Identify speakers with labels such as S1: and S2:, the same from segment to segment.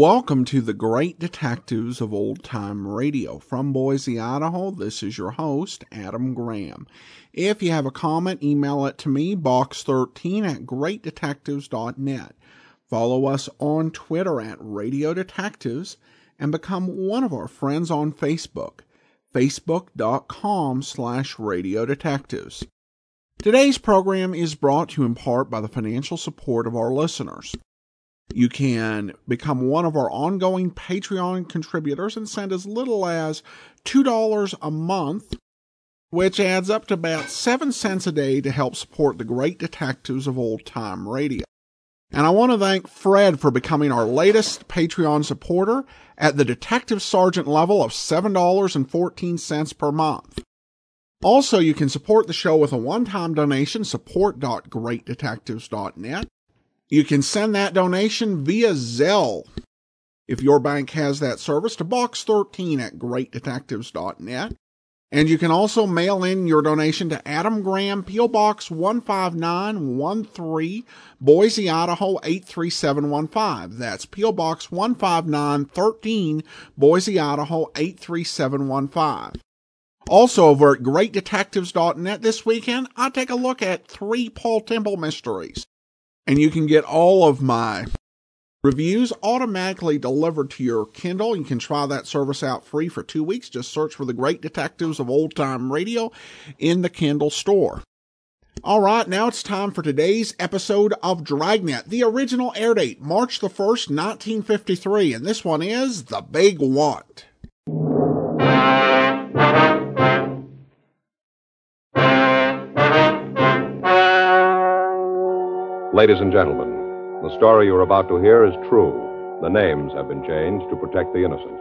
S1: Welcome to the Great Detectives of Old Time Radio. From Boise, Idaho, this is your host, Adam Graham. If you have a comment, email it to me, box13 at greatdetectives.net. Follow us on Twitter at Radio Detectives and become one of our friends on Facebook, facebook.com slash Radio Detectives. Today's program is brought to you in part by the financial support of our listeners. You can become one of our ongoing Patreon contributors and send as little as $2 a month, which adds up to about 7 cents a day to help support the great detectives of old time radio. And I want to thank Fred for becoming our latest Patreon supporter at the detective sergeant level of $7.14 per month. Also, you can support the show with a one-time donation, support.greatdetectives.net. You can send that donation via Zelle. If your bank has that service to box 13 at greatdetectives.net. And you can also mail in your donation to Adam Graham, P.O. Box 15913, Boise, Idaho 83715. That's P.O. Box 15913, Boise, Idaho 83715. Also, over at greatdetectives.net this weekend, I take a look at three Paul Temple mysteries and you can get all of my reviews automatically delivered to your Kindle. You can try that service out free for two weeks. Just search for the Great Detectives of Old Time Radio in the Kindle store. All right, now it's time for today's episode of Dragnet. The original air date, March the 1st, 1953, and this one is The Big Want.
S2: Ladies and gentlemen, the story you're about to hear is true. The names have been changed to protect the innocent.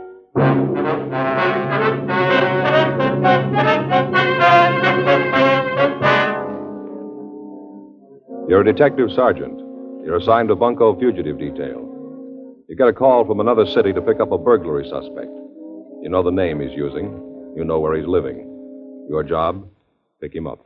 S2: You're a detective sergeant. You're assigned to Bunko Fugitive Detail. You get a call from another city to pick up a burglary suspect. You know the name he's using. You know where he's living. Your job? Pick him up.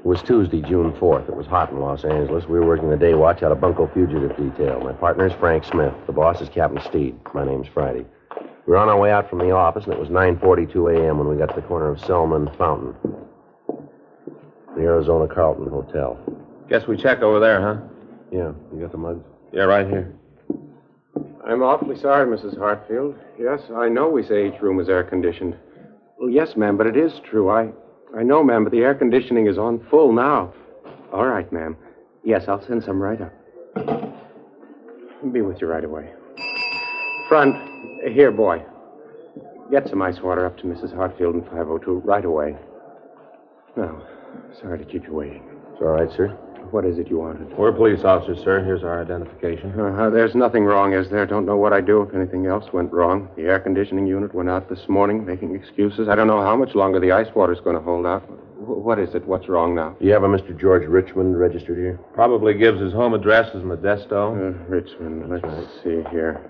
S3: It was Tuesday, June 4th. It was hot in Los Angeles. We were working the day watch out of Bunko Fugitive Detail. My partner is Frank Smith. The boss is Captain Steed. My name's Friday. We were on our way out from the office, and it was 9.42 a.m. when we got to the corner of Selma and Fountain. The Arizona Carlton Hotel.
S4: Guess we check over there, huh?
S3: Yeah, you got the mugs?
S4: Yeah, right here.
S5: I'm awfully sorry, Mrs. Hartfield. Yes, I know we say each room is air conditioned. Well, yes, ma'am, but it is true. I, I know, ma'am, but the air conditioning is on full now. All right, ma'am. Yes, I'll send some right up. Be with you right away. Front, here, boy. Get some ice water up to Mrs. Hartfield in 502 right away. Now, sorry to keep you waiting.
S3: It's all right, sir.
S5: What is it you wanted?
S4: We're police officers, sir. Here's our identification.
S5: Uh-huh. There's nothing wrong, is there? Don't know what I'd do if anything else went wrong. The air conditioning unit went out this morning, making excuses. I don't know how much longer the ice water's going to hold out. Wh- What is it? What's wrong now?
S3: Do you have a Mr. George Richmond registered here?
S4: Probably gives his home address as Modesto.
S5: Uh, Richmond, let's see here.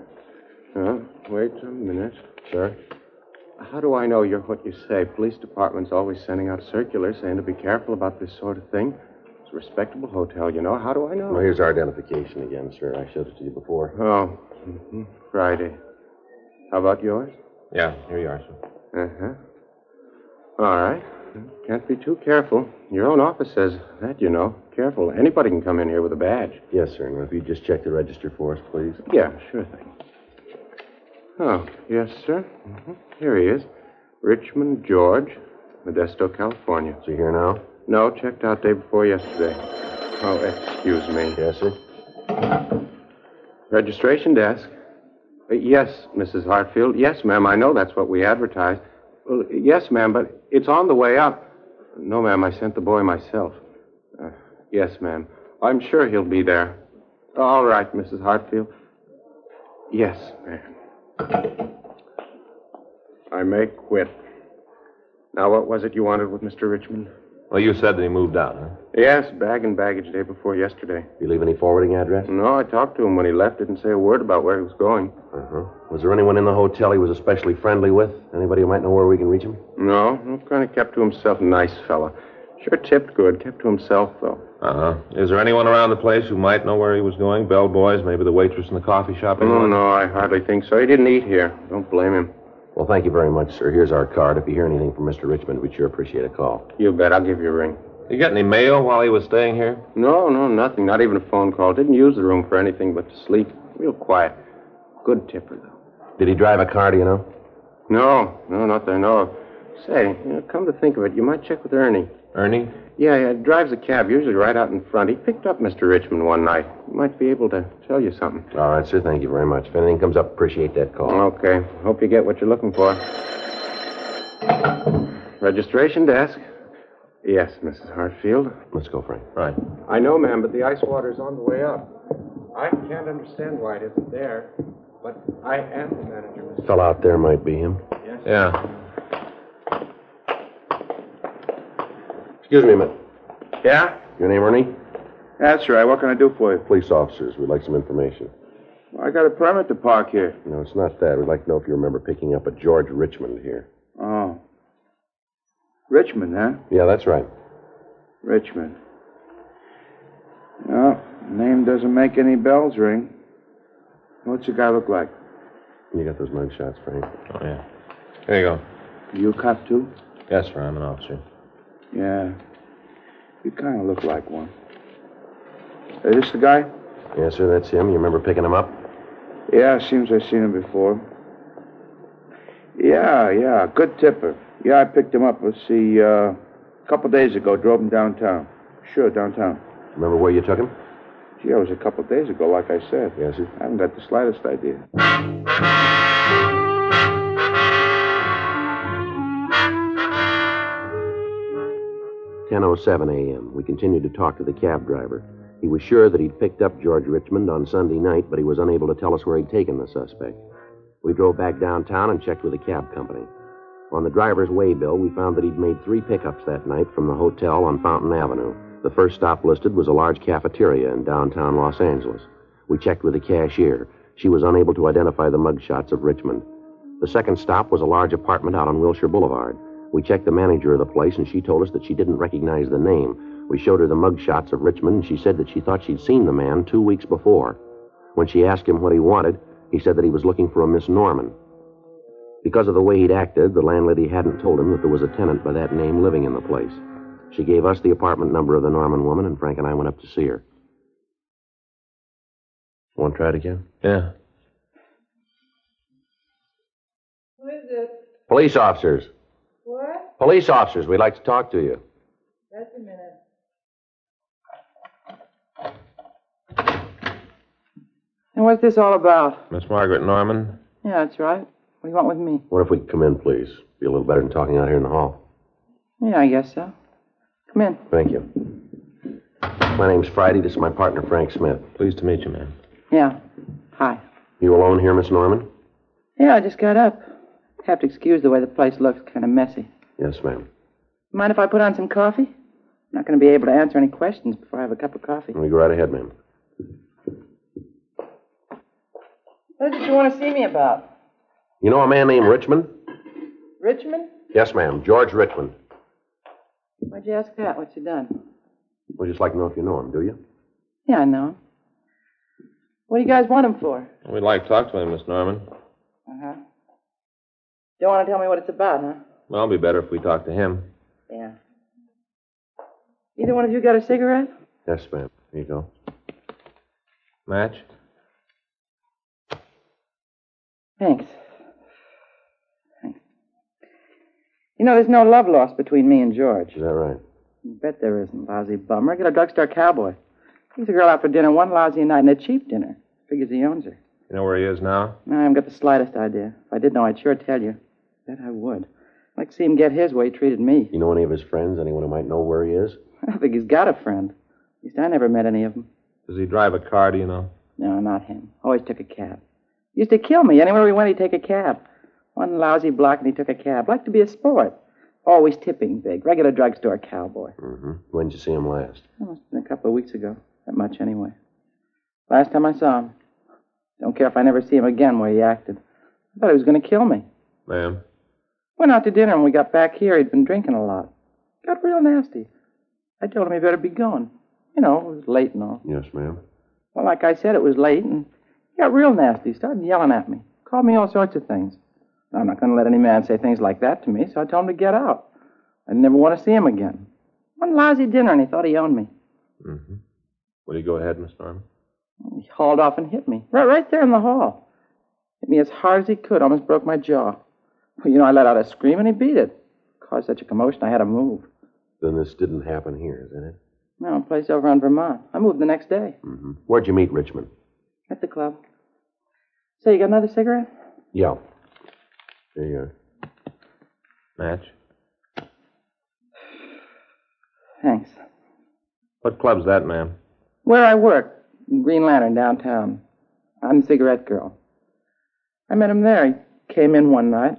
S5: Uh, wait a minute.
S3: Sir?
S5: How do I know you're what you say? Police department's always sending out circulars saying to be careful about this sort of thing. It's a respectable hotel, you know. How do I know?
S3: Well, here's our identification again, sir. I showed it to you before.
S5: Oh, mhm. Friday. How about yours?
S4: Yeah, here you are, sir.
S5: Uh huh. All right. Can't be too careful. Your own office says that, you know. Careful. Anybody can come in here with a badge.
S3: Yes, sir. Now, if you just check the register for us, please.
S5: Yeah, sure thing. Oh, yes, sir. hmm Here he is. Richmond George, Modesto, California.
S3: Is he here now?
S5: No, checked out day before yesterday. Oh, excuse me.
S3: Yes, sir.
S5: Registration desk. Uh, yes, Mrs. Hartfield. Yes, ma'am. I know that's what we advertised. Well, yes, ma'am, but it's on the way up. No, ma'am. I sent the boy myself. Uh, Yes, ma'am. I'm sure he'll be there. All right, Mrs. Hartfield. Yes, ma'am. I may quit. Now, what was it you wanted with Mr. Richmond?
S4: Well, you said that he moved out, huh?
S5: Yes, bag and baggage day before yesterday.
S3: You leave any forwarding address?
S5: No, I talked to him when he left. Didn't say a word about where he was going.
S3: Uh-huh. Was there anyone in the hotel he was especially friendly with? Anybody who might know where we can reach him?
S5: No, he kind of kept to himself. Nice fella. Sure tipped good. Kept to himself, though.
S4: Uh huh. Is there anyone around the place who might know where he was going? Bellboys, maybe the waitress in the coffee shop? Anyone?
S5: no, I hardly think so. He didn't eat here. Don't blame him.
S3: Well, thank you very much, sir. Here's our card. If you hear anything from Mr. Richmond, we'd sure appreciate a call.
S5: You bet. I'll give you a ring.
S4: You get any mail while he was staying here?
S5: No, no, nothing. Not even a phone call. Didn't use the room for anything but to sleep. Real quiet. Good tipper, though.
S3: Did he drive a car, do you know?
S5: No, no, not that I know of. Say, you know, come to think of it, you might check with Ernie.
S4: Ernie?
S5: Yeah, he drives a cab, usually right out in front. He picked up Mr. Richmond one night. Might be able to tell you something.
S3: All right, sir. Thank you very much. If anything comes up, appreciate that call.
S5: Okay. Hope you get what you're looking for. Registration desk. Yes, Mrs. Hartfield.
S3: Let's go, Frank.
S4: Right.
S5: I know, ma'am, but the ice water's on the way up. I can't understand why it isn't there, but I am the manager, Mr.
S3: Fell out there might be him. Yes.
S4: Yeah.
S3: Excuse me a minute.
S6: Yeah?
S3: Your name, Ernie?
S6: That's right. What can I do for you?
S3: Police officers. We'd like some information.
S6: Well, I got a permit to park here.
S3: No, it's not that. We'd like to know if you remember picking up a George Richmond here.
S6: Oh. Richmond, huh?
S3: Yeah, that's right.
S6: Richmond. No, name doesn't make any bells ring. What's the guy look like?
S3: You got those mug shots, Frank.
S4: Oh, yeah. Here you go.
S6: You a cop, too?
S4: Yes, sir. I'm an officer.
S6: Yeah. You kind of look like one. Is this the guy?
S3: Yes, sir, that's him. You remember picking him up?
S6: Yeah, seems I've seen him before. Yeah, yeah, good tipper. Yeah, I picked him up. Let's see, uh, a couple days ago, drove him downtown. Sure, downtown.
S3: Remember where you took him?
S6: Gee, that was a couple days ago, like I said.
S3: Yes, sir.
S6: I haven't got the slightest idea.
S3: Ten oh seven a.m. We continued to talk to the cab driver. He was sure that he'd picked up George Richmond on Sunday night, but he was unable to tell us where he'd taken the suspect. We drove back downtown and checked with the cab company. On the driver's waybill, we found that he'd made three pickups that night from the hotel on Fountain Avenue. The first stop listed was a large cafeteria in downtown Los Angeles. We checked with the cashier. She was unable to identify the mugshots of Richmond. The second stop was a large apartment out on Wilshire Boulevard. We checked the manager of the place, and she told us that she didn't recognize the name. We showed her the mugshots of Richmond, and she said that she thought she'd seen the man two weeks before. When she asked him what he wanted, he said that he was looking for a Miss Norman. Because of the way he'd acted, the landlady hadn't told him that there was a tenant by that name living in the place. She gave us the apartment number of the Norman woman, and Frank and I went up to see her. Want to try it again?
S4: Yeah.
S7: Who is it?
S3: Police officers.
S7: What?
S3: Police officers, we'd like to talk to you.
S7: Just a minute. And what's this all about?
S4: Miss Margaret Norman?
S7: Yeah, that's right. What do you want with me?
S3: What if we could come in, please? Be a little better than talking out here in the hall.
S7: Yeah, I guess so. Come in.
S3: Thank you. My name's Friday. This is my partner, Frank Smith.
S4: Pleased to meet you, ma'am.
S7: Yeah. Hi.
S3: You alone here, Miss Norman?
S7: Yeah, I just got up. Have to excuse the way the place looks, kind of messy.
S3: Yes, ma'am.
S7: Mind if I put on some coffee? I'm not going to be able to answer any questions before I have a cup of coffee.
S3: We go right ahead, ma'am.
S7: What did you want to see me about?
S3: You know a man named Richmond?
S7: Richmond?
S3: Yes, ma'am. George Richmond.
S7: Why'd you ask that? What's he done?
S3: We'd just like to know if you know him, do you?
S7: Yeah, I know him. What do you guys want him for?
S4: We'd like to talk to him, Miss Norman.
S7: Uh huh. Don't want to tell me what it's about, huh?
S4: Well, it'll be better if we talk to him.
S7: Yeah. Either one of you got a cigarette?
S3: Yes, ma'am. Here you go.
S4: Match?
S7: Thanks. Thanks. You know, there's no love lost between me and George.
S3: Is that right?
S7: You bet there isn't, lousy bummer. Get a drugstore cowboy. Takes a girl out for dinner one lousy night and a cheap dinner. Figures he owns her.
S4: You know where he is now?
S7: I haven't got the slightest idea. If I did know, I'd sure tell you. Bet I would. I'd like to see him get his way he treated me.
S3: You know any of his friends? Anyone who might know where he is?
S7: I don't think he's got a friend. At least I never met any of them.
S4: Does he drive a car, do you know?
S7: No, not him. Always took a cab. Used to kill me. Anywhere we went, he'd take a cab. One lousy block, and he took a cab. Liked to be a sport. Always tipping big. Regular drugstore cowboy.
S3: Mm-hmm. When'd you see him last?
S7: Well, must have been a couple of weeks ago. That much, anyway. Last time I saw him. Don't care if I never see him again where he acted. I thought he was going to kill me.
S4: Ma'am?
S7: Went out to dinner, and we got back here. He'd been drinking a lot. Got real nasty. I told him he better be going. You know, it was late and all.
S3: Yes, ma'am.
S7: Well, like I said, it was late, and he got real nasty. Started yelling at me. Called me all sorts of things. I'm not going to let any man say things like that to me, so I told him to get out. I never want to see him again. One lousy dinner, and he thought he owned me.
S4: Mm-hmm. Will you go ahead, Miss Norman?
S7: He hauled off and hit me. Right, right there in the hall. Hit me as hard as he could, almost broke my jaw. Well, you know, I let out a scream, and he beat it. Caused such a commotion, I had to move.
S3: Then this didn't happen here, isn't it?
S7: No, a place over on Vermont. I moved the next day.
S3: Mm-hmm. Where'd you meet Richmond?
S7: At the club. Say, you got another cigarette?
S3: Yeah. There you are.
S4: Match?
S7: Thanks.
S4: What club's that, ma'am?
S7: Where I work, Green Lantern downtown. I'm the cigarette girl. I met him there. He came in one night,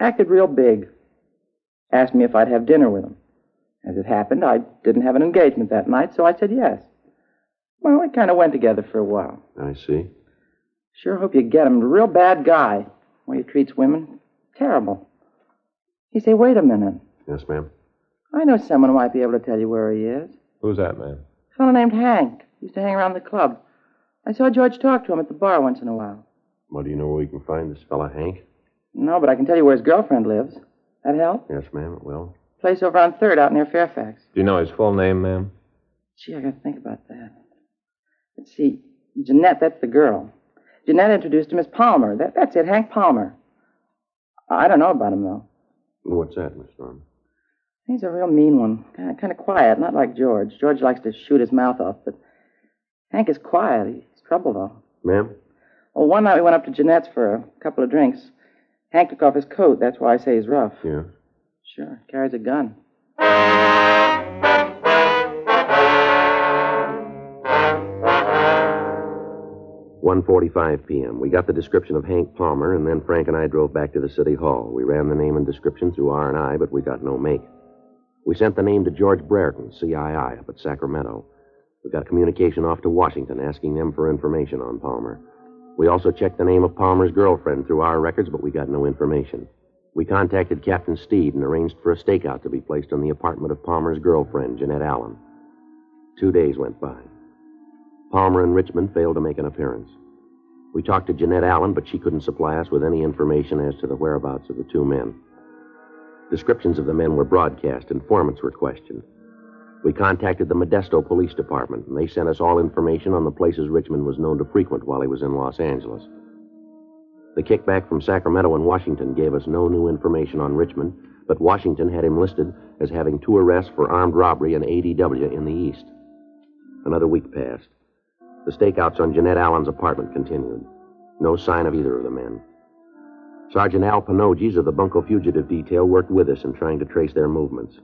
S7: acted real big. Asked me if I'd have dinner with him. As it happened, I didn't have an engagement that night, so I said yes. Well, we kind of went together for a while.
S3: I see.
S7: Sure hope you get him. A real bad guy. The way he treats women. Terrible. He say, wait a minute.
S3: Yes, ma'am.
S7: I know someone who might be able to tell you where he is.
S4: Who's that, ma'am?
S7: A fellow named Hank. Used to hang around the club. I saw George talk to him at the bar once in a while.
S3: Well, do you know where we can find this fellow Hank?
S7: No, but I can tell you where his girlfriend lives. That help?
S3: Yes, ma'am, it will.
S7: Place over on Third out near Fairfax.
S4: Do you know his full name, ma'am?
S7: Gee, I gotta think about that. Let's see. Jeanette, that's the girl. Jeanette introduced him as Palmer. That, that's it, Hank Palmer. I don't know about him, though.
S3: What's that, Miss Norman?
S7: He's a real mean one. Kind of, kind of quiet, not like George. George likes to shoot his mouth off, but Hank is quiet. He's trouble, though.
S3: Ma'am?
S7: Well, one night we went up to Jeanette's for a couple of drinks. Hank took off his coat. That's why I say he's rough.
S3: Yeah.
S7: Sure. Carries a gun.
S3: 1.45 p.m. We got the description of Hank Palmer, and then Frank and I drove back to the city hall. We ran the name and description through R&I, but we got no make. We sent the name to George Brereton, CII, up at Sacramento. We got communication off to Washington asking them for information on Palmer. We also checked the name of Palmer's girlfriend through our records, but we got no information. We contacted Captain Steed and arranged for a stakeout to be placed on the apartment of Palmer's girlfriend, Jeanette Allen. Two days went by. Palmer and Richmond failed to make an appearance. We talked to Jeanette Allen, but she couldn't supply us with any information as to the whereabouts of the two men. Descriptions of the men were broadcast, informants were questioned. We contacted the Modesto Police Department, and they sent us all information on the places Richmond was known to frequent while he was in Los Angeles. The kickback from Sacramento and Washington gave us no new information on Richmond, but Washington had him listed as having two arrests for armed robbery and ADW in the East. Another week passed. The stakeouts on Jeanette Allen's apartment continued. No sign of either of the men. Sergeant Al Pinoges of the Bunko Fugitive Detail worked with us in trying to trace their movements.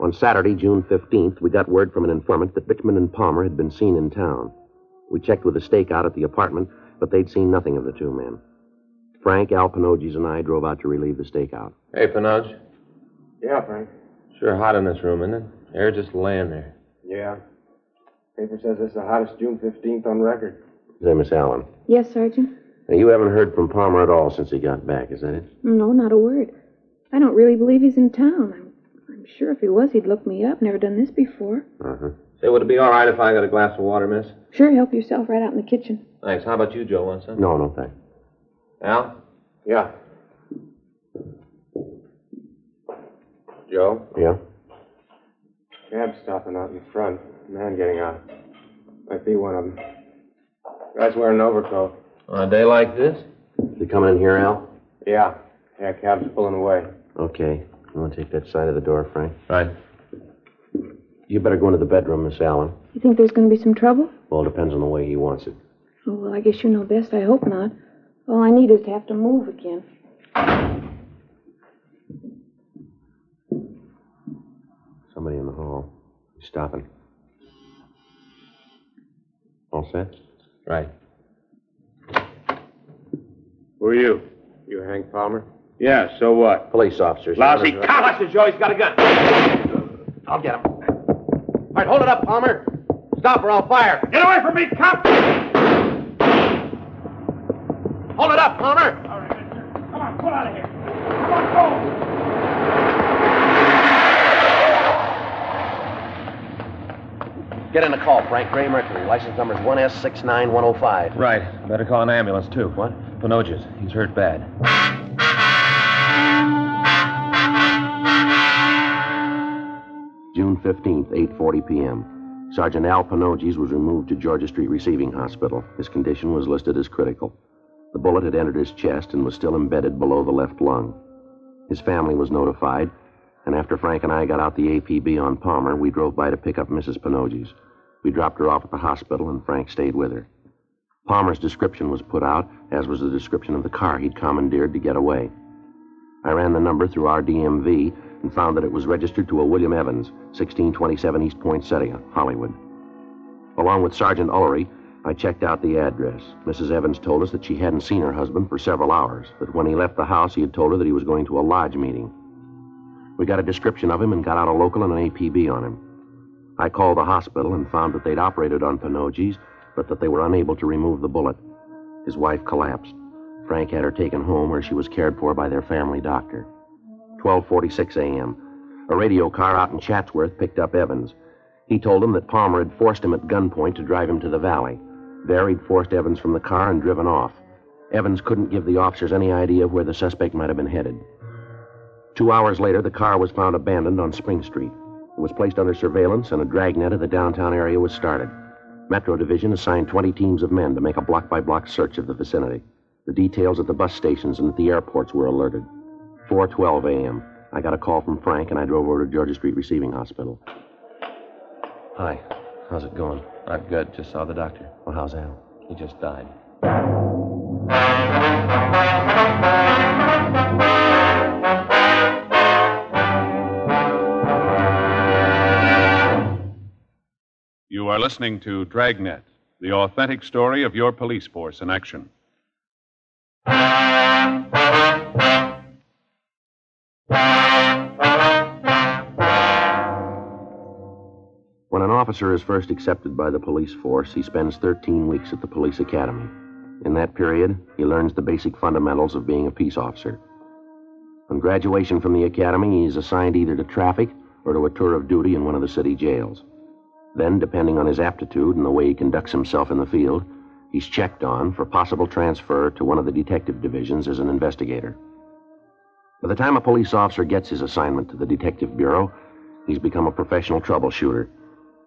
S3: On Saturday, June 15th, we got word from an informant that Richmond and Palmer had been seen in town. We checked with the stakeout at the apartment, but they'd seen nothing of the two men. Frank, Al Pinoges, and I drove out to relieve the stakeout.
S4: Hey, Pinoge.
S5: Yeah, Frank.
S4: Sure hot in this room, isn't it? Air just laying there.
S5: Yeah. Paper says it's the hottest June 15th on record.
S3: Say, Miss Allen,
S8: Yes, Sergeant?
S3: now, you haven't heard from Palmer at all since he got back, is that it?
S8: No, not a word. I don't really believe he's in town. I'm, I'm sure if he was, he'd look me up. Never done this before.
S3: Uh-huh.
S4: Say, would it be all right if I got a glass of water, miss?
S8: Sure, help yourself right out in the kitchen.
S4: Thanks. How about you, Joe? Want some?
S3: No, no, thanks.
S4: Al?
S5: Yeah. Joe?
S3: Yeah?
S5: Cab stopping out in front. Man getting out. Might be one of them. Guy's wearing an overcoat.
S4: On a day like this?
S3: You coming in here, Al?
S5: Yeah. Yeah, cab's pulling away.
S3: Okay. You want to take that side of the door, Frank?
S4: Right.
S3: You better go into the bedroom, Miss Allen.
S8: You think there's going to be some trouble?
S3: Well, it depends on the way he wants it.
S8: Oh, well, I guess you know best. I hope not. All I need is to have to move again.
S3: Somebody in the hall. He's stopping. All set?
S4: Right.
S5: Who are you? You Hank Palmer?
S6: Yeah, so what?
S3: Police officers.
S6: Lousy
S3: You're-
S6: cop!
S4: Watch it, Joe. He's got a gun.
S3: I'll get him. All right, hold it up, Palmer. Stop or I'll fire.
S6: Get away from me, cop!
S3: Hold it up, Palmer.
S6: All right, mister. Come on, pull out of here. Come on, go!
S3: Get in the call, Frank. Gray Mercury. License number's 1S69105.
S4: Right. Better call an ambulance, too.
S3: What?
S4: Pinoges. He's hurt bad.
S3: June 15th, 8.40 p.m. Sergeant Al Pinoges was removed to Georgia Street Receiving Hospital. His condition was listed as critical. The bullet had entered his chest and was still embedded below the left lung. His family was notified, and after Frank and I got out the APB on Palmer, we drove by to pick up Mrs. Pinoges. We dropped her off at the hospital, and Frank stayed with her. Palmer's description was put out, as was the description of the car he'd commandeered to get away. I ran the number through our DMV and found that it was registered to a William Evans, 1627 East Poinsettia, Hollywood. Along with Sergeant Ullery, I checked out the address. Mrs. Evans told us that she hadn't seen her husband for several hours, that when he left the house, he had told her that he was going to a lodge meeting. We got a description of him and got out a local and an APB on him. I called the hospital and found that they'd operated on Pinoges, but that they were unable to remove the bullet. His wife collapsed. Frank had her taken home where she was cared for by their family doctor. 12:46 a.m. A radio car out in Chatsworth picked up Evans. He told him that Palmer had forced him at gunpoint to drive him to the valley. There, he'd forced Evans from the car and driven off. Evans couldn't give the officers any idea of where the suspect might have been headed. Two hours later, the car was found abandoned on Spring Street. It was placed under surveillance, and a dragnet of the downtown area was started. Metro Division assigned 20 teams of men to make a block by block search of the vicinity. The details at the bus stations and at the airports were alerted. 4:12 a.m. I got a call from Frank, and I drove over to Georgia Street Receiving Hospital. Hi. How's it going?
S4: Not good. Just saw the doctor.
S3: Well, how's Al?
S4: He just died.
S9: You are listening to Dragnet, the authentic story of your police force in action.
S3: Officer is first accepted by the police force, he spends 13 weeks at the police academy. In that period, he learns the basic fundamentals of being a peace officer. On graduation from the academy, he is assigned either to traffic or to a tour of duty in one of the city jails. Then, depending on his aptitude and the way he conducts himself in the field, he's checked on for possible transfer to one of the detective divisions as an investigator. By the time a police officer gets his assignment to the detective bureau, he's become a professional troubleshooter.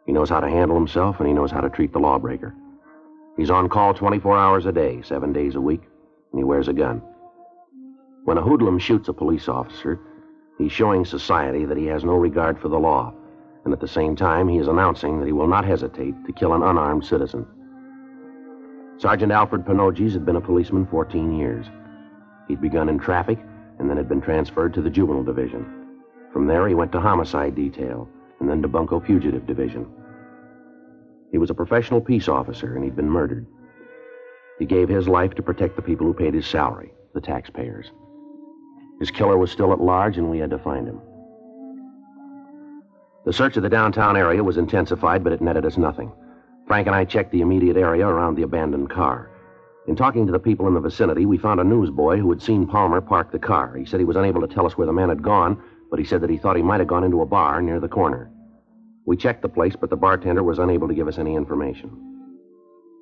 S3: He knows how to handle himself and he knows how to treat the lawbreaker. He's on call 24 hours a day, seven days a week, and he wears a gun. When a hoodlum shoots a police officer, he's showing society that he has no regard for the law, and at the same time, he is announcing that he will not hesitate to kill an unarmed citizen. Sergeant Alfred Pinoges had been a policeman 14 years. He'd begun in traffic and then had been transferred to the juvenile division. From there, he went to homicide detail and then to Bunko Fugitive Division. He was a professional peace officer, and he'd been murdered. He gave his life to protect the people who paid his salary, the taxpayers. His killer was still at large, and we had to find him. The search of the downtown area was intensified, but it netted us nothing. Frank and I checked the immediate area around the abandoned car. In talking to the people in the vicinity, we found a newsboy who had seen Palmer park the car. He said he was unable to tell us where the man had gone, but he said that he thought he might have gone into a bar near the corner. We checked the place, but the bartender was unable to give us any information.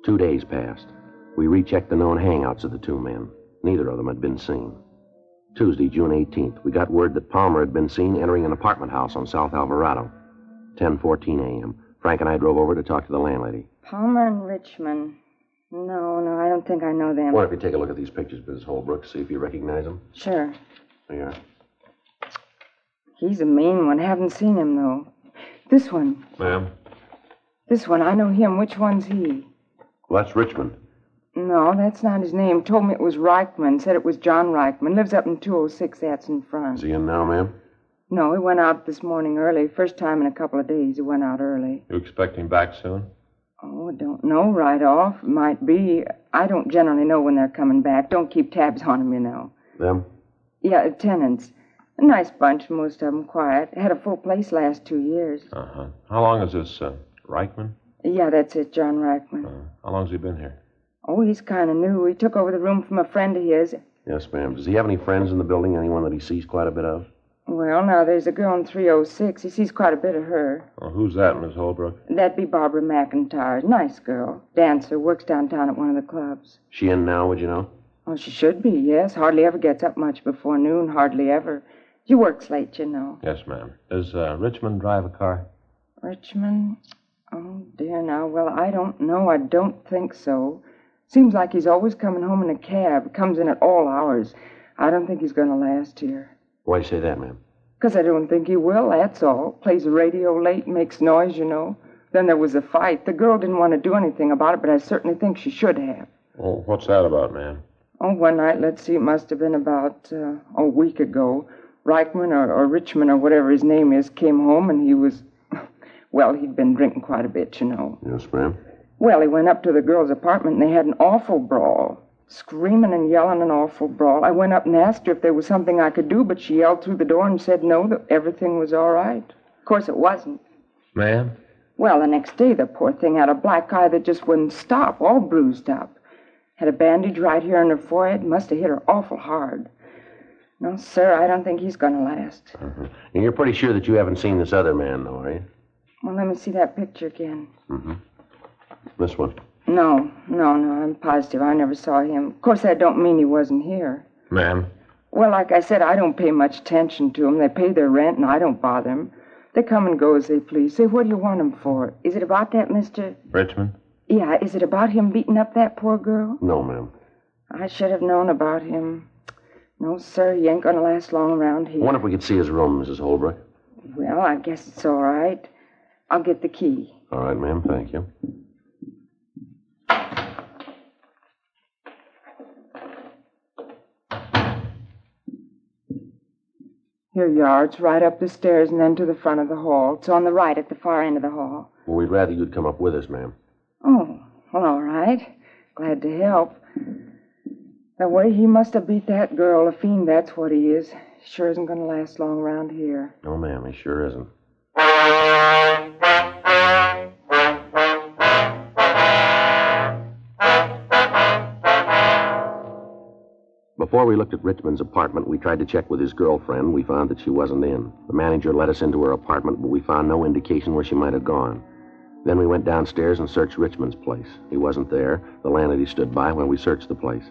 S3: Two days passed. We rechecked the known hangouts of the two men. Neither of them had been seen. Tuesday, June 18th, we got word that Palmer had been seen entering an apartment house on South Alvarado. 10:14 a.m. Frank and I drove over to talk to the landlady.
S10: Palmer and Richmond. No, no, I don't think I know them.
S3: Why don't you take a look at these pictures, Mrs. Holbrook, see if you recognize them?
S10: Sure.
S3: There you are.
S10: He's a mean one. Haven't seen him, though. This one.
S4: Ma'am?
S10: This one. I know him. Which one's he?
S3: Well, that's Richmond.
S10: No, that's not his name. Told me it was Reichman. Said it was John Reichman. Lives up in 206. That's in front.
S3: Is he in now, ma'am?
S10: No, he went out this morning early. First time in a couple of days he went out early.
S4: You expect him back soon?
S10: Oh, I don't know right off. Might be. I don't generally know when they're coming back. Don't keep tabs on 'em, you know.
S3: Them?
S10: Yeah, tenants. A nice bunch, most of them quiet. Had a full place last two years.
S4: Uh huh. How long is this, uh, Reichman?
S10: Yeah, that's it, John Reichman.
S4: Uh, how long's he been here?
S10: Oh, he's kind of new. He took over the room from a friend of his.
S3: Yes, ma'am. Does he have any friends in the building? Anyone that he sees quite a bit of?
S10: Well, now, there's a girl in 306. He sees quite a bit of her.
S4: Well, who's that, Miss Holbrook?
S10: That'd be Barbara McIntyre. Nice girl. Dancer. Works downtown at one of the clubs.
S3: She in now, would you know?
S10: Oh, she should be, yes. Hardly ever gets up much before noon. Hardly ever. She works late, you know.
S4: Yes, ma'am. Does uh, Richmond drive a car?
S10: Richmond? Oh, dear, now. Well, I don't know. I don't think so. Seems like he's always coming home in a cab. Comes in at all hours. I don't think he's going to last here.
S3: Why you say that, ma'am?
S10: Because I don't think he will, that's all. Plays the radio late, makes noise, you know. Then there was a fight. The girl didn't want to do anything about it, but I certainly think she should have.
S4: Oh, what's that about, ma'am?
S10: Oh, one night, let's see, it must have been about uh, a week ago. Reichman or, or Richmond or whatever his name is came home and he was, well, he'd been drinking quite a bit, you know.
S3: Yes, ma'am.
S10: Well, he went up to the girl's apartment and they had an awful brawl. Screaming and yelling an awful brawl. I went up and asked her if there was something I could do, but she yelled through the door and said no, that everything was all right. Of course, it wasn't.
S4: Ma'am?
S10: Well, the next day, the poor thing had a black eye that just wouldn't stop, all bruised up. Had a bandage right here on her forehead. Must have hit her awful hard. No, sir, I don't think he's going to last.
S3: Mm-hmm. And you're pretty sure that you haven't seen this other man, though, are you?
S10: Well, let me see that picture again.
S3: Mm-hmm. This one.
S10: No, no, no, I'm positive I never saw him. Of course, that don't mean he wasn't here.
S4: Ma'am?
S10: Well, like I said, I don't pay much attention to 'em. They pay their rent, and I don't bother 'em. They come and go as they please. Say, what do you want 'em for? Is it about that, mister?
S4: Richmond?
S10: Yeah, is it about him beating up that poor girl?
S3: No, ma'am.
S10: I should have known about him. No, sir, he ain't gonna last long around
S3: I
S10: here.
S3: wonder if we could see his room, Mrs. Holbrook.
S10: Well, I guess it's all right. I'll get the key.
S3: All right, ma'am. Thank you.
S10: Here you are. It's right up the stairs and then to the front of the hall. It's on the right at the far end of the hall.
S3: Well, we'd rather you'd come up with us, ma'am.
S10: Oh, well, all right. Glad to help. The way he must have beat that girl, a fiend, that's what he is. Sure isn't going to last long around here.
S3: No, ma'am. He sure isn't. Before we looked at Richmond's apartment, we tried to check with his girlfriend. We found that she wasn't in. The manager let us into her apartment, but we found no indication where she might have gone. Then we went downstairs and searched Richmond's place. He wasn't there. The landlady stood by when we searched the place.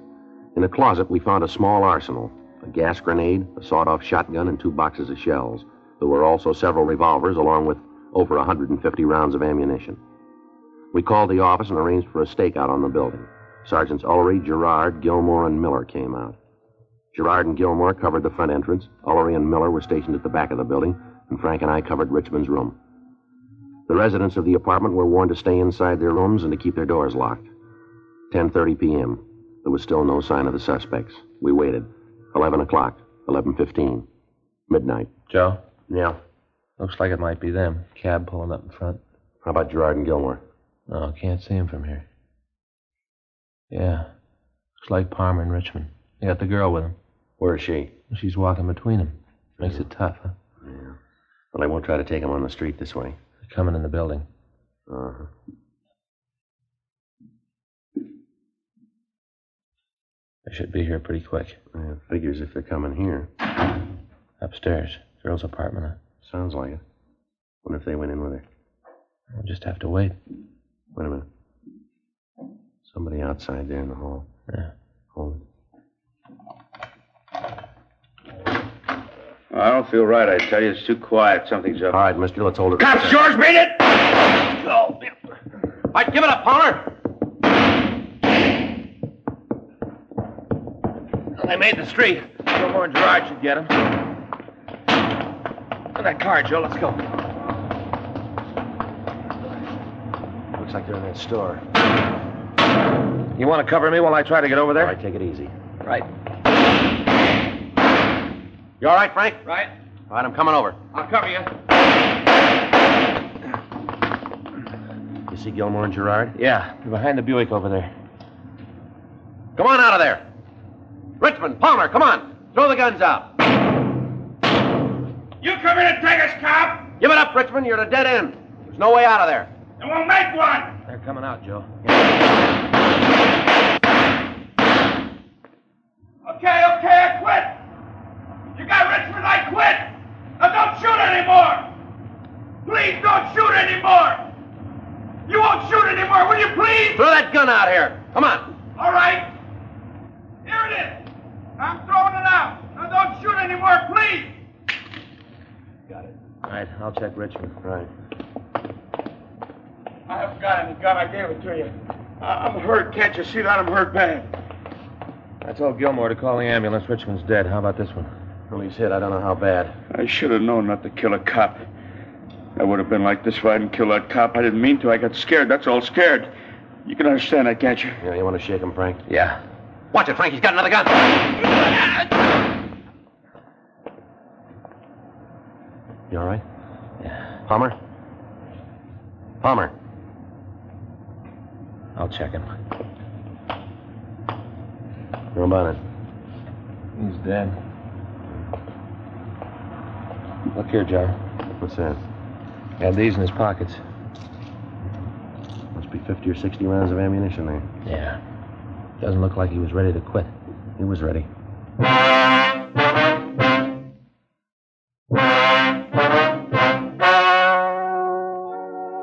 S3: In a closet, we found a small arsenal a gas grenade, a sawed off shotgun, and two boxes of shells. There were also several revolvers, along with over 150 rounds of ammunition. We called the office and arranged for a stakeout on the building. Sergeants Ullery, Gerard, Gilmore, and Miller came out. Gerard and Gilmore covered the front entrance. Ullery and Miller were stationed at the back of the building, and Frank and I covered Richmond's room. The residents of the apartment were warned to stay inside their rooms and to keep their doors locked. 10:30 p.m. There was still no sign of the suspects. We waited. 11 o'clock, 11:15, midnight.
S4: Joe?
S3: Yeah.
S4: Looks like it might be them. Cab pulling up in front.
S3: How about Gerard and Gilmore?
S4: No, can't see him from here. Yeah. Looks like Palmer and Richmond. They got the girl with him.
S3: Where is she?
S4: She's walking between them. Makes it tough, huh?
S3: Yeah. Well, I won't try to take him on the street this way.
S4: They're coming in the building.
S3: Uh
S4: They should be here pretty quick.
S3: Yeah, figures if they're coming here.
S4: Upstairs. Girl's apartment. Huh?
S3: Sounds like it. Wonder if they went in with her.
S4: We'll just have to wait.
S3: Wait a minute. Somebody outside there in the hall.
S4: Yeah.
S3: Hold it.
S6: I don't feel right, I tell you. It's too quiet. Something's up.
S3: All right, mister, let's hold it.
S6: Cops, George, beat it!
S4: Oh, all right, give it up, Palmer. They made the street. Gilmore and Gerard should get him. In that car, Joe. Let's go.
S3: Looks like they're in that store.
S4: You want to cover me while I try to get over there?
S3: All right, take it easy.
S4: Right.
S3: You all right, Frank?
S4: Right.
S3: All right, I'm coming over.
S4: I'll cover you.
S3: You see Gilmore and Gerard?
S4: Yeah, they're behind the Buick over there.
S3: Come on out of there. Richmond, Palmer, come on. Throw the guns out.
S11: You come in and take us, cop?
S3: Give it up, Richmond. You're at a dead end. There's no way out of there.
S11: And we'll make one.
S4: They're coming out, Joe.
S11: Okay, okay, I quit. You got Richmond, I quit. Now don't shoot anymore. Please don't shoot anymore. You won't shoot anymore, will you please?
S3: Throw that gun out here. Come on.
S11: All right. Here it is. I'm throwing it out. Now don't shoot anymore, please. Got it.
S4: All right, I'll check Richmond.
S3: Right.
S6: I haven't got any gun. I gave it to you. I- I'm hurt. Can't you see that? I'm hurt bad.
S4: I told Gilmore to call the ambulance. Richmond's dead. How about this one?
S3: Well, he's hit. I don't know how bad.
S6: I should have known not to kill a cop. I would have been like this if I hadn't killed that cop. I didn't mean to. I got scared. That's all. Scared. You can understand that, can't you?
S3: Yeah, you want to shake him, Frank?
S4: Yeah.
S3: Watch it, Frank. He's got another gun. You all right?
S4: Yeah.
S3: Palmer? Palmer.
S4: I'll check him.
S3: How about it?
S4: He's dead. Look here, Jar.
S3: What's that?
S4: Had these in his pockets.
S3: Must be 50 or 60 rounds of ammunition there.
S4: Yeah. Doesn't look like he was ready to quit.
S3: He was ready.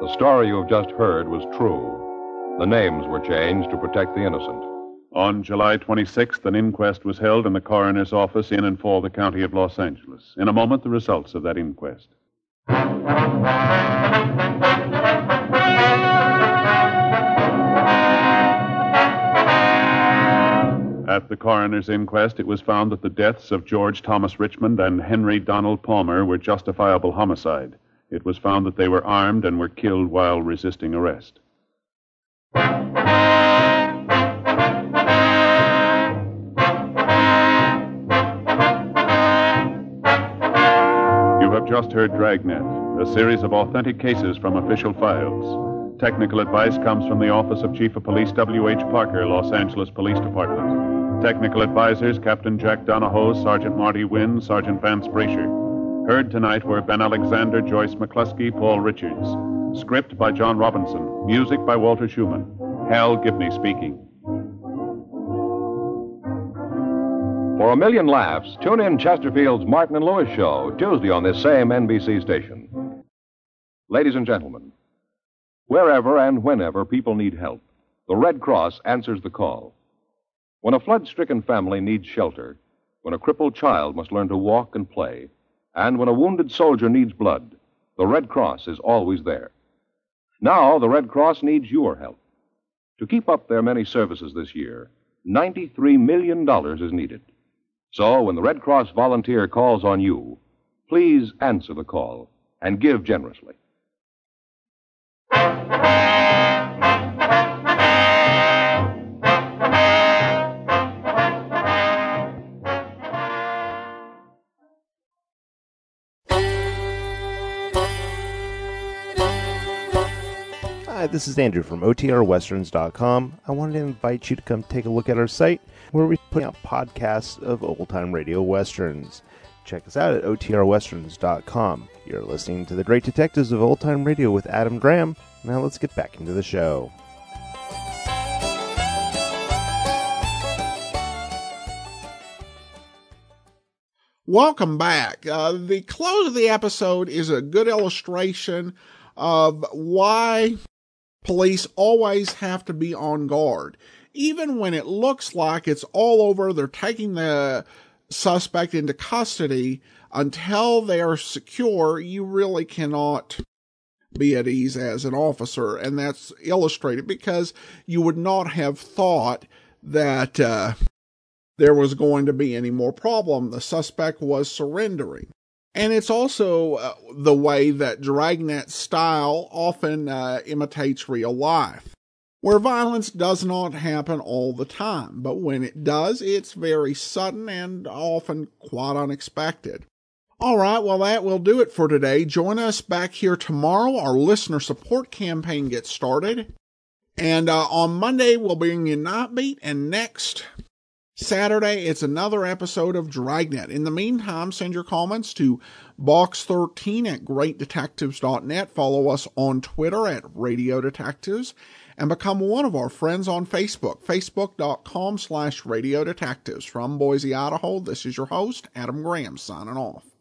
S2: The story you have just heard was true. The names were changed to protect the innocent.
S9: On July 26th, an inquest was held in the coroner's office in and for the county of Los Angeles. In a moment, the results of that inquest. At the coroner's inquest, it was found that the deaths of George Thomas Richmond and Henry Donald Palmer were justifiable homicide. It was found that they were armed and were killed while resisting arrest. You have just heard Dragnet, a series of authentic cases from official files. Technical advice comes from the Office of Chief of Police W.H. Parker, Los Angeles Police Department. Technical advisors Captain Jack Donahoe, Sergeant Marty Wynn, Sergeant Vance Brasher. Heard tonight were Ben Alexander, Joyce McCluskey, Paul Richards. Script by John Robinson. Music by Walter Schumann. Hal Gibney speaking.
S2: For a million laughs, tune in Chesterfield's Martin and Lewis show Tuesday on this same NBC station. Ladies and gentlemen, wherever and whenever people need help, the Red Cross answers the call. When a flood stricken family needs shelter, when a crippled child must learn to walk and play, and when a wounded soldier needs blood, the Red Cross is always there. Now, the Red Cross needs your help. To keep up their many services this year, $93 million is needed. So, when the Red Cross volunteer calls on you, please answer the call and give generously.
S12: Hi, this is Andrew from OTRWesterns.com. I wanted to invite you to come take a look at our site where we put out podcasts of old time radio westerns. Check us out at OTRWesterns.com. You're listening to The Great Detectives of Old Time Radio with Adam Graham. Now let's get back into the show.
S1: Welcome back. Uh, the close of the episode is a good illustration of why police always have to be on guard. Even when it looks like it's all over, they're taking the suspect into custody until they are secure, you really cannot be at ease as an officer. And that's illustrated because you would not have thought that uh, there was going to be any more problem. The suspect was surrendering. And it's also uh, the way that Dragnet style often uh, imitates real life, where violence does not happen all the time, but when it does, it's very sudden and often quite unexpected. All right, well, that will do it for today. Join us back here tomorrow. Our listener support campaign gets started. And uh, on Monday, we'll bring you Nightbeat, and next Saturday, it's another episode of Dragnet. In the meantime, send your comments to box13 at greatdetectives.net. Follow us on Twitter at Radio Detectives and become one of our friends on Facebook, facebook.com slash Radio Detectives. From Boise, Idaho, this is your host, Adam Graham, signing off.